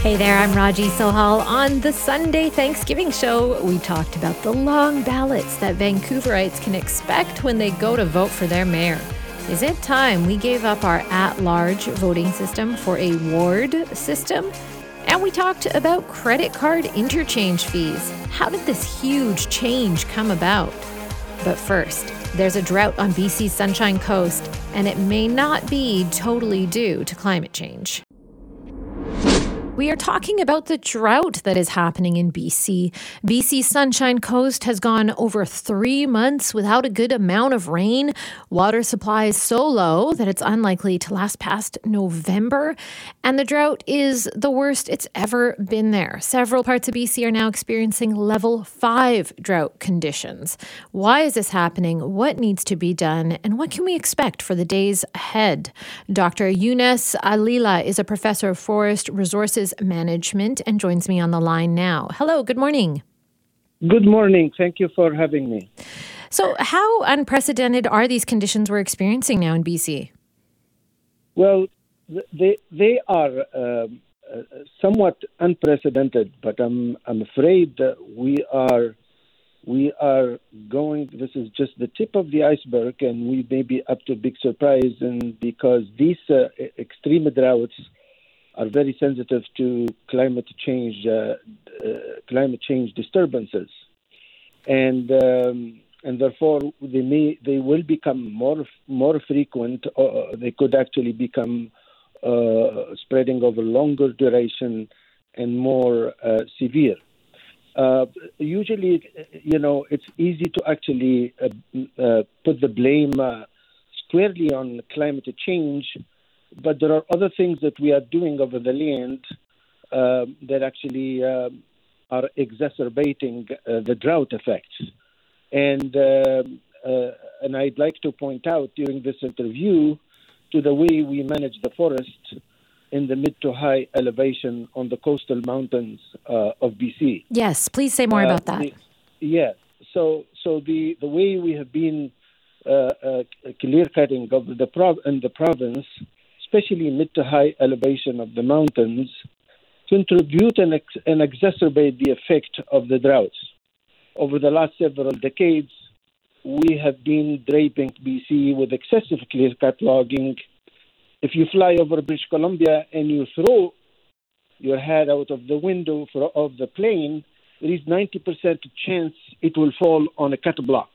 Hey there, I'm Raji Sohal. On the Sunday Thanksgiving show, we talked about the long ballots that Vancouverites can expect when they go to vote for their mayor. Is it time we gave up our at large voting system for a ward system? And we talked about credit card interchange fees. How did this huge change come about? But first, there's a drought on BC's Sunshine Coast, and it may not be totally due to climate change. We are talking about the drought that is happening in BC. BC Sunshine Coast has gone over three months without a good amount of rain. Water supply is so low that it's unlikely to last past November. And the drought is the worst it's ever been there. Several parts of BC are now experiencing level five drought conditions. Why is this happening? What needs to be done? And what can we expect for the days ahead? Dr. Younes Alila is a professor of forest resources Management and joins me on the line now. Hello, good morning. Good morning. Thank you for having me. So, how unprecedented are these conditions we're experiencing now in BC? Well, they they are um, uh, somewhat unprecedented, but I'm I'm afraid that we are we are going. This is just the tip of the iceberg, and we may be up to a big surprise. And because these uh, extreme droughts are very sensitive to climate change, uh, uh, climate change disturbances, and um, and therefore they may they will become more more frequent. Or they could actually become uh, spreading over longer duration and more uh, severe. Uh, usually, you know, it's easy to actually uh, put the blame squarely on climate change but there are other things that we are doing over the land uh, that actually uh, are exacerbating uh, the drought effects. And um, uh, and I'd like to point out during this interview to the way we manage the forest in the mid to high elevation on the coastal mountains uh, of BC. Yes, please say more about that. The, yeah. So so the the way we have been uh, clear cutting of the prov- in the province especially mid to high elevation of the mountains, contribute and, ex- and exacerbate the effect of the droughts. Over the last several decades, we have been draping BC with excessive clear cut logging. If you fly over British Columbia and you throw your head out of the window for, of the plane, there is 90% chance it will fall on a cut block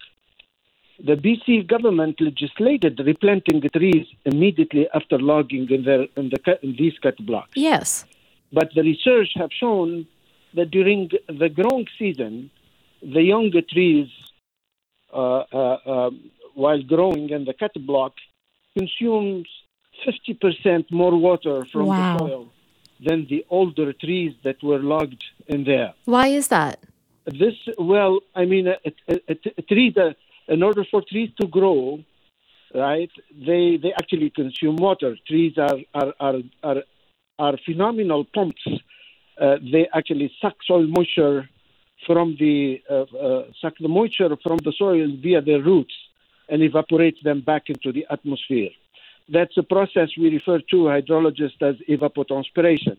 the BC government legislated replanting the trees immediately after logging in, their, in, the, in these cut blocks. Yes. But the research have shown that during the growing season, the younger trees, uh, uh, uh, while growing in the cut block, consumes 50% more water from wow. the soil than the older trees that were logged in there. Why is that? This, well, I mean, a, a, a, a tree that in order for trees to grow, right, they they actually consume water. Trees are are are are, are phenomenal pumps. Uh, they actually suck soil moisture from the uh, uh, suck the moisture from the soil via their roots and evaporate them back into the atmosphere. That's a process we refer to hydrologists as evapotranspiration,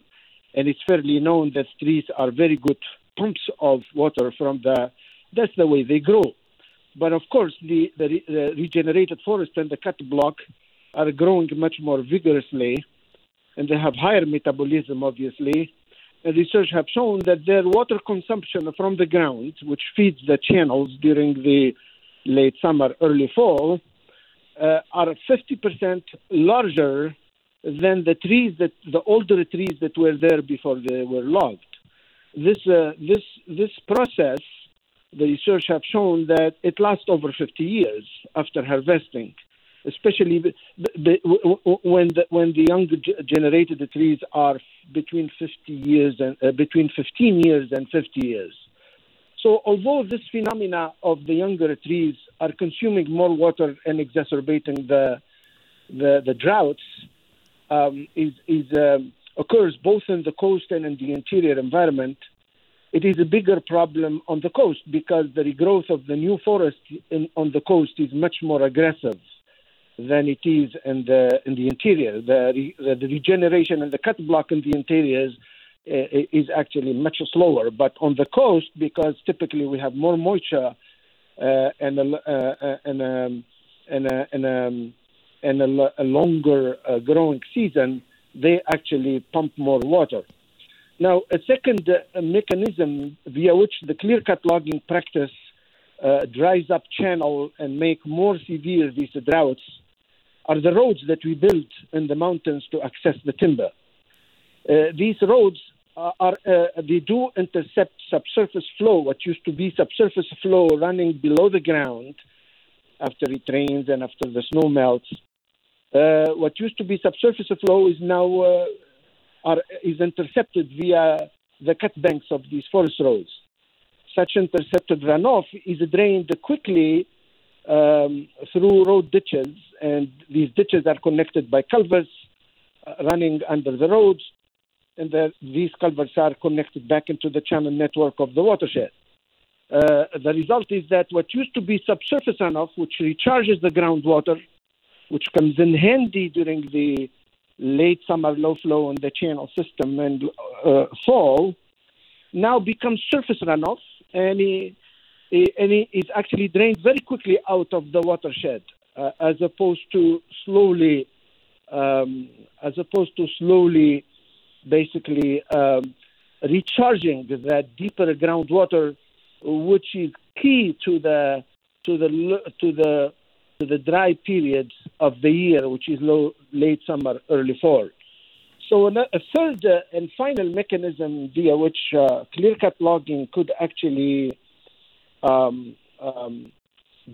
and it's fairly known that trees are very good pumps of water from the. That's the way they grow. But of course, the, the, the regenerated forest and the cut block are growing much more vigorously, and they have higher metabolism, obviously. And research have shown that their water consumption from the ground, which feeds the channels during the late summer, early fall, uh, are 50% larger than the trees that the older trees that were there before they were logged. This uh, this this process the research have shown that it lasts over 50 years after harvesting, especially the, the, when the, when the young generated trees are between 50 years and uh, between 15 years and 50 years. So, although this phenomena of the younger trees are consuming more water and exacerbating the the, the droughts, um, is, is um, occurs both in the coast and in the interior environment it is a bigger problem on the coast because the regrowth of the new forest in, on the coast is much more aggressive than it is in the in the interior. The, the, regeneration and the cut block in the interiors is actually much slower. But on the coast, because typically we have more moisture uh, and a, uh, and um, and a, and a, and a, a longer uh, growing season, they actually pump more water. Now, a second uh, mechanism via which the clear-cut logging practice uh, dries up channel and make more severe these droughts are the roads that we build in the mountains to access the timber. Uh, these roads are, uh, they do intercept subsurface flow, what used to be subsurface flow running below the ground after it rains and after the snow melts. Uh, what used to be subsurface flow is now uh, are, is intercepted via the cut banks of these forest roads. Such intercepted runoff is drained quickly um, through road ditches, and these ditches are connected by culverts uh, running under the roads, and the, these culverts are connected back into the channel network of the watershed. Uh, the result is that what used to be subsurface runoff, which recharges the groundwater, which comes in handy during the late summer low flow in the channel system and uh, fall, now becomes surface runoff, and it, and it is actually drained very quickly out of the watershed, uh, as opposed to slowly, um, as opposed to slowly, basically um, recharging that deeper groundwater which is key to the to the to the to the dry periods of the year, which is low, late summer, early fall. So a third uh, and final mechanism via which uh, clear-cut logging could actually um, um,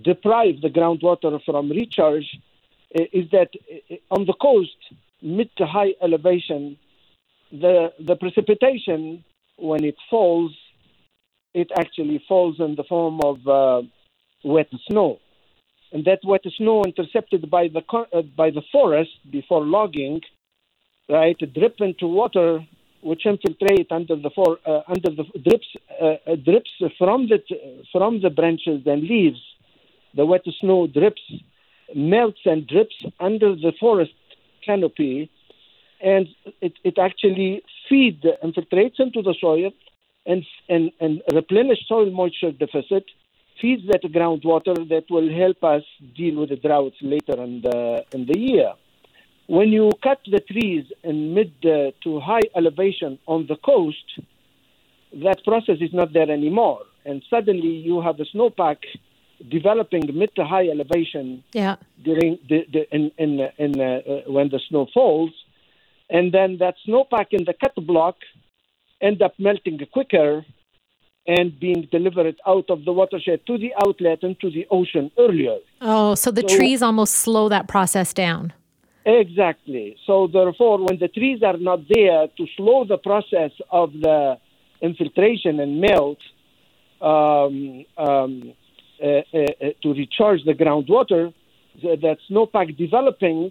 deprive the groundwater from recharge is that on the coast, mid to high elevation, the the precipitation when it falls it actually falls in the form of uh, wet snow. And that wet snow intercepted by the uh, by the forest before logging, right, drip into water, which infiltrate under the for, uh, under the drips uh, uh, drips from the from the branches and leaves. The wet snow drips, melts and drips under the forest canopy, and it, it actually feed infiltrates into the soil and, and, and replenish soil moisture deficit, feeds that groundwater that will help us deal with the droughts later in the, in the year. When you cut the trees in mid uh, to high elevation on the coast, that process is not there anymore. And suddenly you have a snowpack developing mid to high elevation yeah. during the, the in, in, in uh, uh, when the snow falls. And then that snowpack in the cut block end up melting quicker and being delivered out of the watershed to the outlet and to the ocean earlier. Oh, so the so, trees almost slow that process down. Exactly. So therefore, when the trees are not there to slow the process of the infiltration and melt um, um, uh, uh, uh to recharge the groundwater, that snowpack developing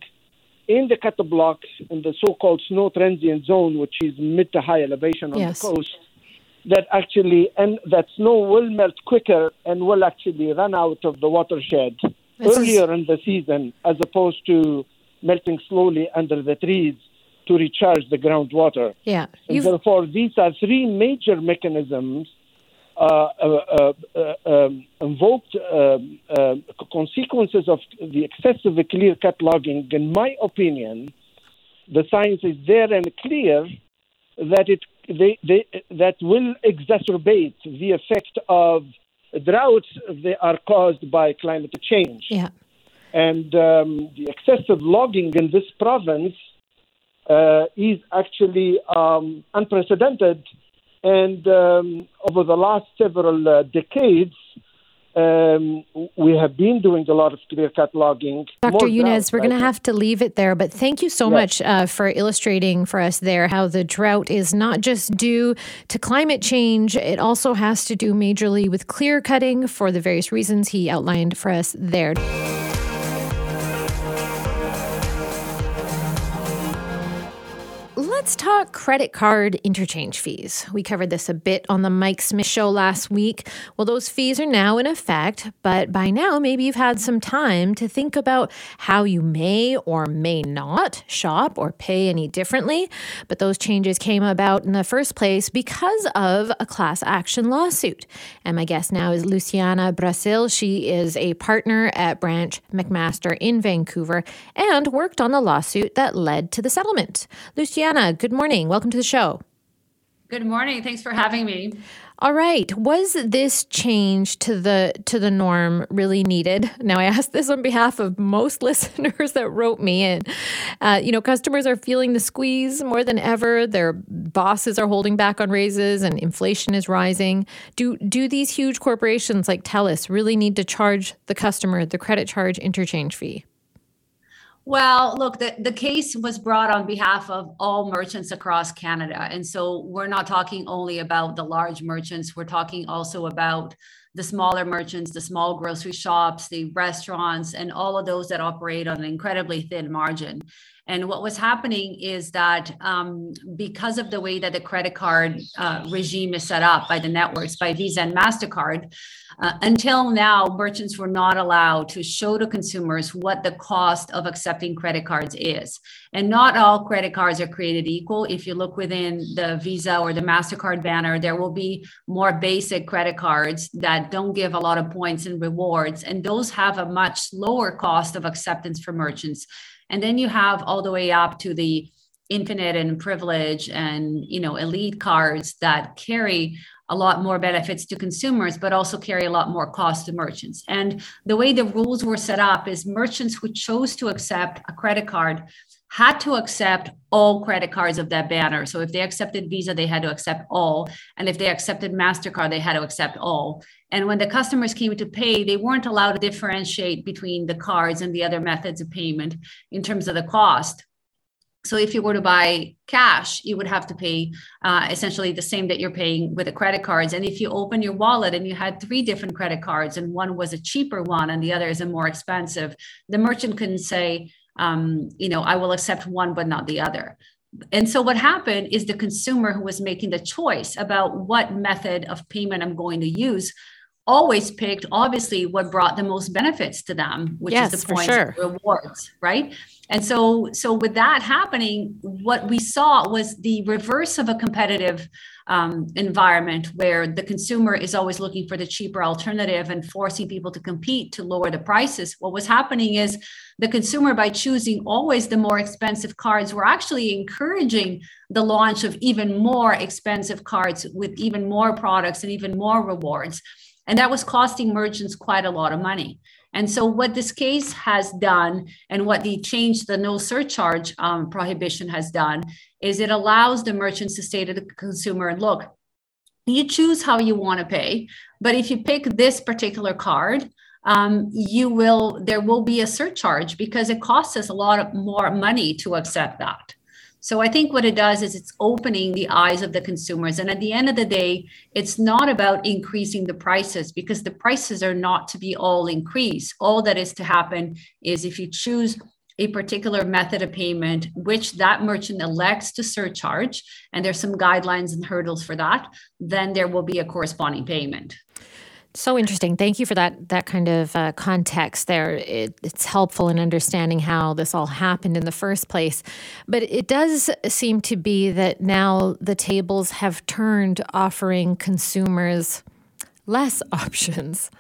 in the cut block in the so-called snow transient zone, which is mid to high elevation on yes. the coast, that actually and that snow will melt quicker and will actually run out of the watershed this earlier is... in the season, as opposed to melting slowly under the trees to recharge the groundwater. Yeah, therefore these are three major mechanisms uh, uh, uh, um, invoked um, consequences of the excessive clear cut logging, in my opinion, the science is there and clear that it they, they, that will exacerbate the effect of droughts that are caused by climate change. Yeah. And um, the excessive logging in this province uh, is actually um, unprecedented and um, over the last several uh, decades, um, we have been doing a lot of clear cut logging. Dr. Younes, we're going to have to leave it there, but thank you so yes. much uh, for illustrating for us there how the drought is not just due to climate change, it also has to do majorly with clear cutting for the various reasons he outlined for us there. Let's talk credit card interchange fees. We covered this a bit on the Mike Smith show last week. Well, those fees are now in effect, but by now, maybe you've had some time to think about how you may or may not shop or pay any differently. But those changes came about in the first place because of a class action lawsuit. And my guest now is Luciana Brasil. She is a partner at Branch MacMaster in Vancouver and worked on the lawsuit that led to the settlement. Luciana, good morning. Welcome to the show. Good morning. Thanks for having me. All right. Was this change to the to the norm really needed? Now, I ask this on behalf of most listeners that wrote me in. Uh, you know, customers are feeling the squeeze more than ever. Their bosses are holding back on raises, and inflation is rising. Do do these huge corporations like TELUS really need to charge the customer the credit charge interchange fee? Well, look, the, the case was brought on behalf of all merchants across Canada. And so we're not talking only about the large merchants, we're talking also about the smaller merchants, the small grocery shops, the restaurants, and all of those that operate on an incredibly thin margin. And what was happening is that um, because of the way that the credit card uh, regime is set up by the networks, by Visa and MasterCard, uh, until now, merchants were not allowed to show to consumers what the cost of accepting credit cards is. And not all credit cards are created equal. If you look within the Visa or the MasterCard banner, there will be more basic credit cards that don't give a lot of points and rewards. And those have a much lower cost of acceptance for merchants and then you have all the way up to the infinite and privilege and you know elite cards that carry a lot more benefits to consumers but also carry a lot more cost to merchants and the way the rules were set up is merchants who chose to accept a credit card had to accept all credit cards of that banner. So if they accepted Visa, they had to accept all. And if they accepted MasterCard, they had to accept all. And when the customers came to pay, they weren't allowed to differentiate between the cards and the other methods of payment in terms of the cost. So if you were to buy cash, you would have to pay uh, essentially the same that you're paying with the credit cards. And if you open your wallet and you had three different credit cards and one was a cheaper one and the other is a more expensive, the merchant couldn't say, um, you know, I will accept one but not the other. And so what happened is the consumer who was making the choice about what method of payment I'm going to use always picked obviously what brought the most benefits to them which yes, is the point sure. rewards right and so so with that happening what we saw was the reverse of a competitive um, environment where the consumer is always looking for the cheaper alternative and forcing people to compete to lower the prices what was happening is the consumer by choosing always the more expensive cards were actually encouraging the launch of even more expensive cards with even more products and even more rewards and that was costing merchants quite a lot of money. And so, what this case has done, and what the change the no surcharge um, prohibition has done, is it allows the merchants to say to the consumer, look, you choose how you want to pay, but if you pick this particular card, um, you will there will be a surcharge because it costs us a lot more money to accept that. So I think what it does is it's opening the eyes of the consumers. And at the end of the day, it's not about increasing the prices because the prices are not to be all increased. All that is to happen is if you choose a particular method of payment, which that merchant elects to surcharge, and there's some guidelines and hurdles for that, then there will be a corresponding payment. So interesting. Thank you for that that kind of uh, context there. It, it's helpful in understanding how this all happened in the first place. But it does seem to be that now the tables have turned, offering consumers less options.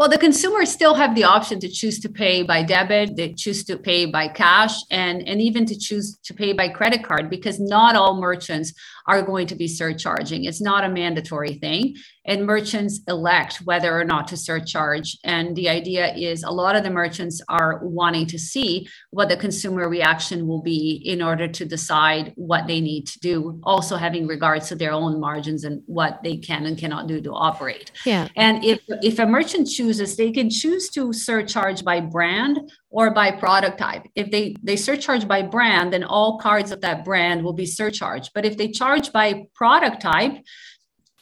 Well, the consumers still have the option to choose to pay by debit, they choose to pay by cash, and, and even to choose to pay by credit card because not all merchants are going to be surcharging. It's not a mandatory thing and merchants elect whether or not to surcharge. And the idea is a lot of the merchants are wanting to see what the consumer reaction will be in order to decide what they need to do, also having regards to their own margins and what they can and cannot do to operate. Yeah. And if if a merchant chooses, they can choose to surcharge by brand or by product type. If they they surcharge by brand, then all cards of that brand will be surcharged. But if they charge by product type,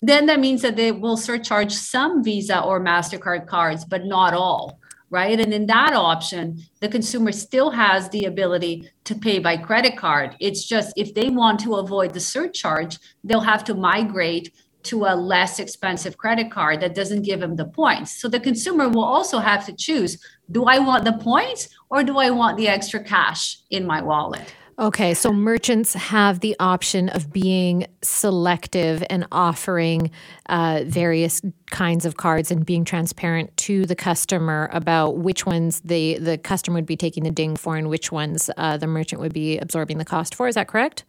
then that means that they will surcharge some Visa or MasterCard cards, but not all. right? And in that option, the consumer still has the ability to pay by credit card. It's just if they want to avoid the surcharge, they'll have to migrate to a less expensive credit card that doesn't give them the points. So the consumer will also have to choose do I want the points or do I want the extra cash in my wallet? Okay, so merchants have the option of being selective and offering uh, various kinds of cards and being transparent to the customer about which ones the the customer would be taking the ding for and which ones uh, the merchant would be absorbing the cost for. Is that correct?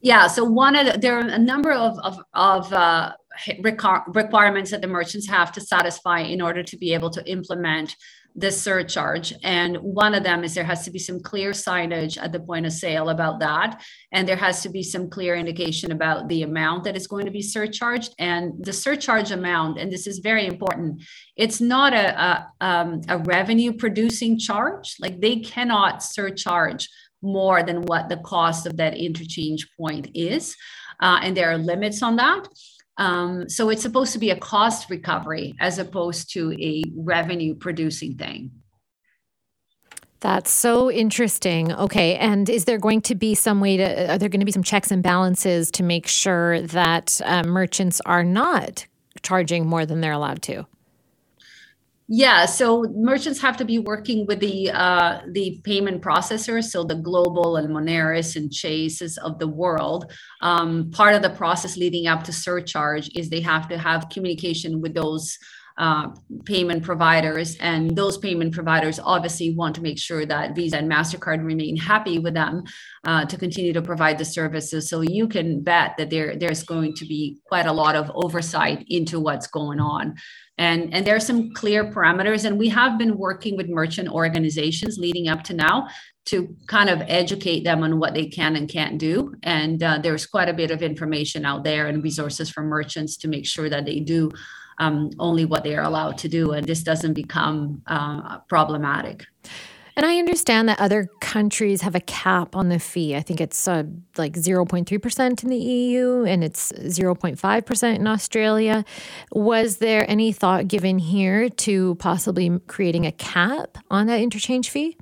Yeah. So one of the, there are a number of of, of uh, requirements that the merchants have to satisfy in order to be able to implement this surcharge. And one of them is there has to be some clear signage at the point of sale about that. And there has to be some clear indication about the amount that is going to be surcharged. And the surcharge amount, and this is very important, it's not a, a, um, a revenue producing charge. Like they cannot surcharge more than what the cost of that interchange point is. Uh, and there are limits on that. Um, so it's supposed to be a cost recovery as opposed to a revenue producing thing. That's so interesting. Okay. And is there going to be some way to, are there going to be some checks and balances to make sure that uh, merchants are not charging more than they're allowed to? Yeah, so merchants have to be working with the uh, the payment processors, so the Global and Moneris and Chases of the world. Um, part of the process leading up to surcharge is they have to have communication with those uh, payment providers, and those payment providers obviously want to make sure that Visa and Mastercard remain happy with them uh, to continue to provide the services. So you can bet that there there's going to be quite a lot of oversight into what's going on and and there are some clear parameters and we have been working with merchant organizations leading up to now to kind of educate them on what they can and can't do and uh, there's quite a bit of information out there and resources for merchants to make sure that they do um, only what they are allowed to do and this doesn't become uh, problematic and I understand that other countries have a cap on the fee. I think it's uh, like 0.3% in the EU and it's 0.5% in Australia. Was there any thought given here to possibly creating a cap on that interchange fee?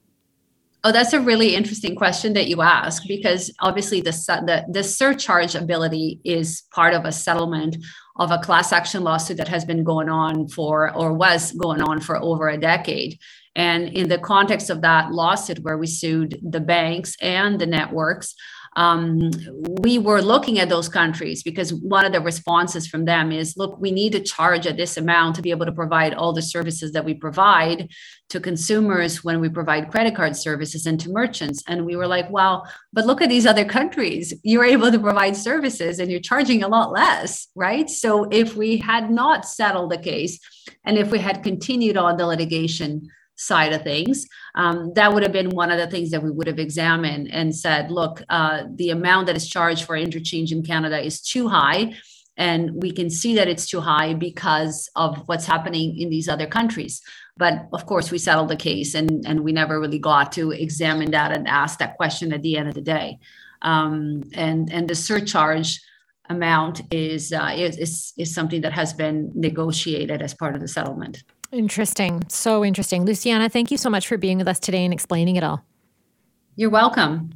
Oh, that's a really interesting question that you ask because obviously the, the the surcharge ability is part of a settlement of a class action lawsuit that has been going on for or was going on for over a decade. And in the context of that lawsuit, where we sued the banks and the networks, um, we were looking at those countries because one of the responses from them is look, we need to charge at this amount to be able to provide all the services that we provide to consumers when we provide credit card services and to merchants. And we were like, well, but look at these other countries. You're able to provide services and you're charging a lot less, right? So if we had not settled the case and if we had continued on the litigation, side of things, um, that would have been one of the things that we would have examined and said, look, uh, the amount that is charged for interchange in Canada is too high. And we can see that it's too high because of what's happening in these other countries. But of course, we settled the case and, and we never really got to examine that and ask that question at the end of the day. Um, and, and the surcharge amount is, uh, is, is, is something that has been negotiated as part of the settlement. Interesting. So interesting. Luciana, thank you so much for being with us today and explaining it all. You're welcome.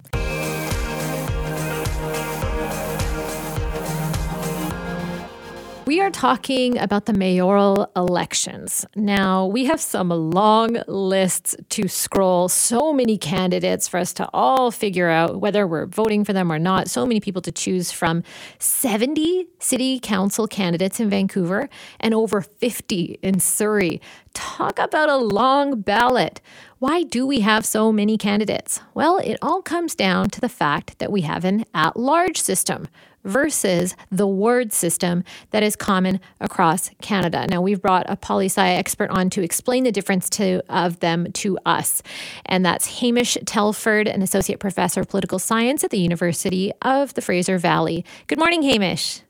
We are talking about the mayoral elections. Now, we have some long lists to scroll, so many candidates for us to all figure out whether we're voting for them or not. So many people to choose from 70 city council candidates in Vancouver and over 50 in Surrey. Talk about a long ballot. Why do we have so many candidates? Well, it all comes down to the fact that we have an at large system versus the ward system that is common across Canada. Now, we've brought a poli sci expert on to explain the difference to, of them to us, and that's Hamish Telford, an associate professor of political science at the University of the Fraser Valley. Good morning, Hamish.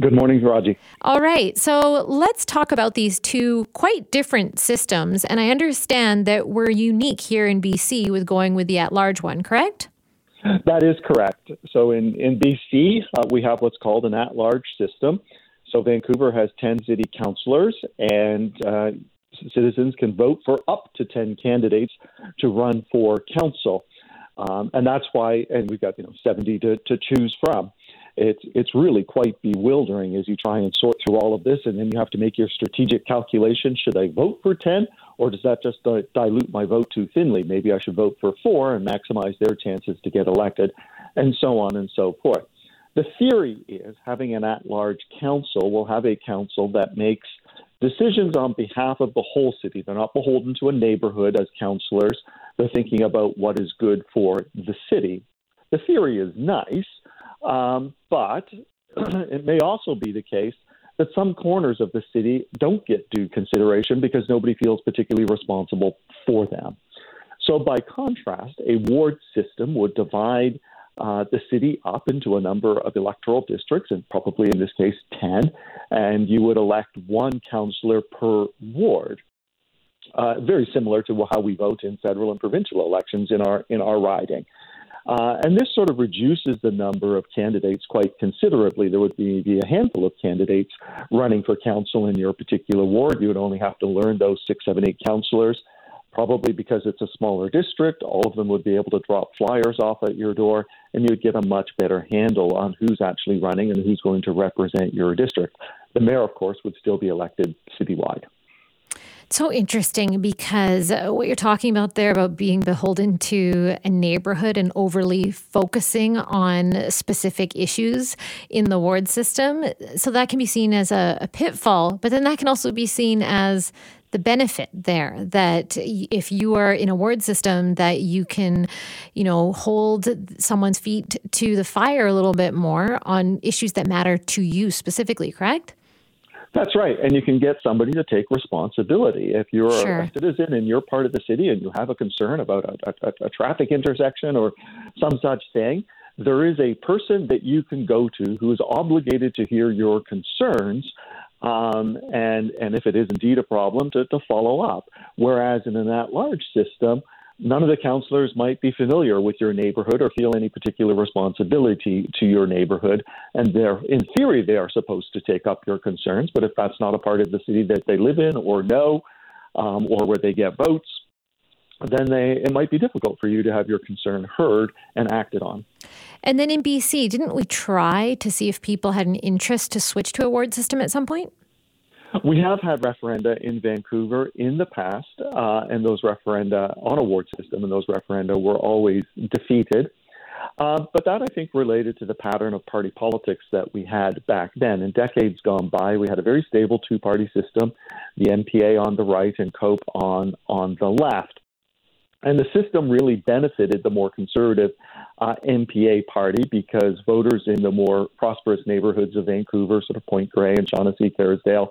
Good morning, Raji. All right. So let's talk about these two quite different systems. And I understand that we're unique here in BC with going with the at large one, correct? That is correct. So in, in BC, uh, we have what's called an at large system. So Vancouver has 10 city councillors, and uh, citizens can vote for up to 10 candidates to run for council. Um, and that's why, and we've got you know 70 to, to choose from. It's it's really quite bewildering as you try and sort through all of this, and then you have to make your strategic calculation: should I vote for 10, or does that just dilute my vote too thinly? Maybe I should vote for four and maximize their chances to get elected, and so on and so forth. The theory is having an at-large council will have a council that makes decisions on behalf of the whole city. They're not beholden to a neighborhood as councillors. They're thinking about what is good for the city. The theory is nice, um, but it may also be the case that some corners of the city don't get due consideration because nobody feels particularly responsible for them. So, by contrast, a ward system would divide uh, the city up into a number of electoral districts, and probably in this case 10, and you would elect one councillor per ward. Uh, very similar to how we vote in federal and provincial elections in our in our riding. Uh, and this sort of reduces the number of candidates quite considerably. There would be, be, a handful of candidates running for council in your particular ward. You would only have to learn those six, seven, eight councillors probably because it's a smaller district, all of them would be able to drop flyers off at your door, and you'd get a much better handle on who's actually running and who's going to represent your district. The mayor, of course, would still be elected citywide. So interesting because uh, what you're talking about there about being beholden to a neighborhood and overly focusing on specific issues in the ward system. So that can be seen as a, a pitfall, but then that can also be seen as the benefit there that if you are in a ward system that you can you know hold someone's feet to the fire a little bit more on issues that matter to you specifically correct that's right. And you can get somebody to take responsibility. If you're sure. a citizen in you're part of the city and you have a concern about a, a, a, traffic intersection or some such thing, there is a person that you can go to who is obligated to hear your concerns um, and and if it is indeed a problem, to, to follow up. Whereas in an at-large system, none of the counselors might be familiar with your neighborhood or feel any particular responsibility to your neighborhood, and they're in theory they are supposed to take up your concerns. But if that's not a part of the city that they live in or know, um, or where they get votes, then they, it might be difficult for you to have your concern heard and acted on. And then in BC, didn't we try to see if people had an interest to switch to a ward system at some point? We have had referenda in Vancouver in the past, uh, and those referenda on a ward system, and those referenda were always defeated. Uh, but that, I think, related to the pattern of party politics that we had back then. In decades gone by, we had a very stable two party system the NPA on the right and COPE on, on the left. And the system really benefited the more conservative uh, NPA party because voters in the more prosperous neighborhoods of Vancouver, sort of Point Grey and Shaughnessy, Kerrisdale,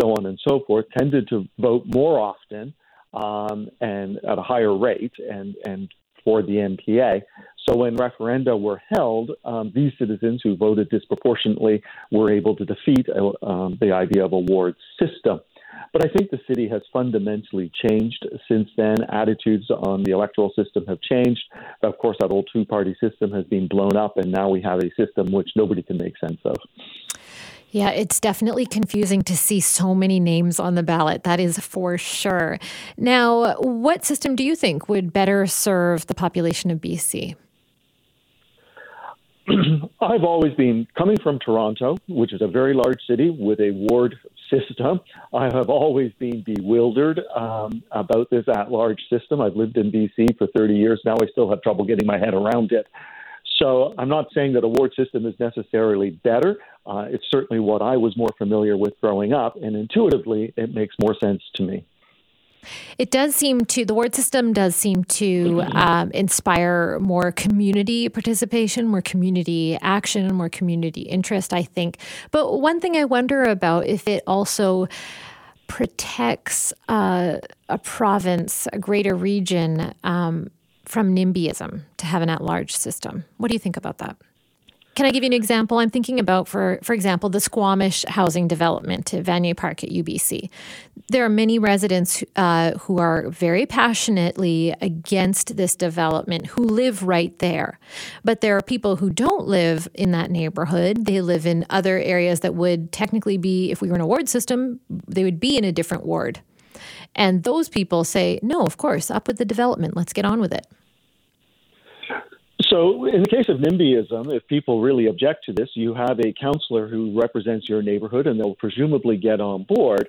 so on and so forth, tended to vote more often um, and at a higher rate and, and for the NPA. So when referenda were held, um, these citizens who voted disproportionately were able to defeat uh, um, the idea of a ward system. But I think the city has fundamentally changed since then. Attitudes on the electoral system have changed. Of course, that old two party system has been blown up, and now we have a system which nobody can make sense of. Yeah, it's definitely confusing to see so many names on the ballot. That is for sure. Now, what system do you think would better serve the population of BC? I've always been coming from Toronto, which is a very large city with a ward system. I have always been bewildered um, about this at large system. I've lived in BC for 30 years now. I still have trouble getting my head around it. So I'm not saying that a ward system is necessarily better. Uh, it's certainly what I was more familiar with growing up, and intuitively, it makes more sense to me. It does seem to, the ward system does seem to um, inspire more community participation, more community action, more community interest, I think. But one thing I wonder about if it also protects uh, a province, a greater region um, from NIMBYism to have an at large system. What do you think about that? Can I give you an example? I'm thinking about, for for example, the Squamish housing development at Vanier Park at UBC. There are many residents uh, who are very passionately against this development who live right there, but there are people who don't live in that neighborhood. They live in other areas that would technically be, if we were in a ward system, they would be in a different ward. And those people say, no, of course, up with the development. Let's get on with it. So, in the case of NIMBYism, if people really object to this, you have a councillor who represents your neighborhood, and they'll presumably get on board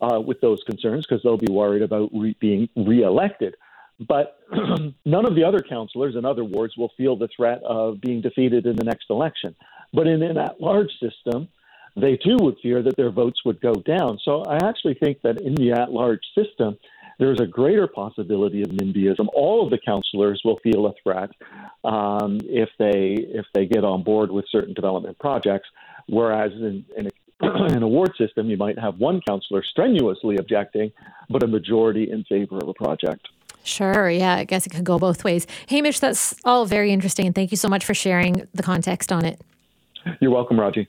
uh, with those concerns because they'll be worried about re- being reelected. But none of the other councillors in other wards will feel the threat of being defeated in the next election. But in an at large system, they too would fear that their votes would go down. So I actually think that in the at large system, there's a greater possibility of NIMBYism. All of the councillors will feel a threat um, if they if they get on board with certain development projects. Whereas in, in a, in a ward system, you might have one councillor strenuously objecting, but a majority in favor of a project. Sure. Yeah. I guess it could go both ways. Hamish, that's all very interesting. And thank you so much for sharing the context on it. You're welcome, Raji.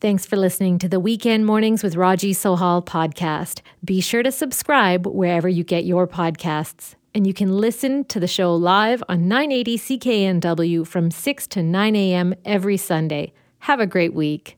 Thanks for listening to the Weekend Mornings with Raji Sohal podcast. Be sure to subscribe wherever you get your podcasts. And you can listen to the show live on 980 CKNW from 6 to 9 a.m. every Sunday. Have a great week.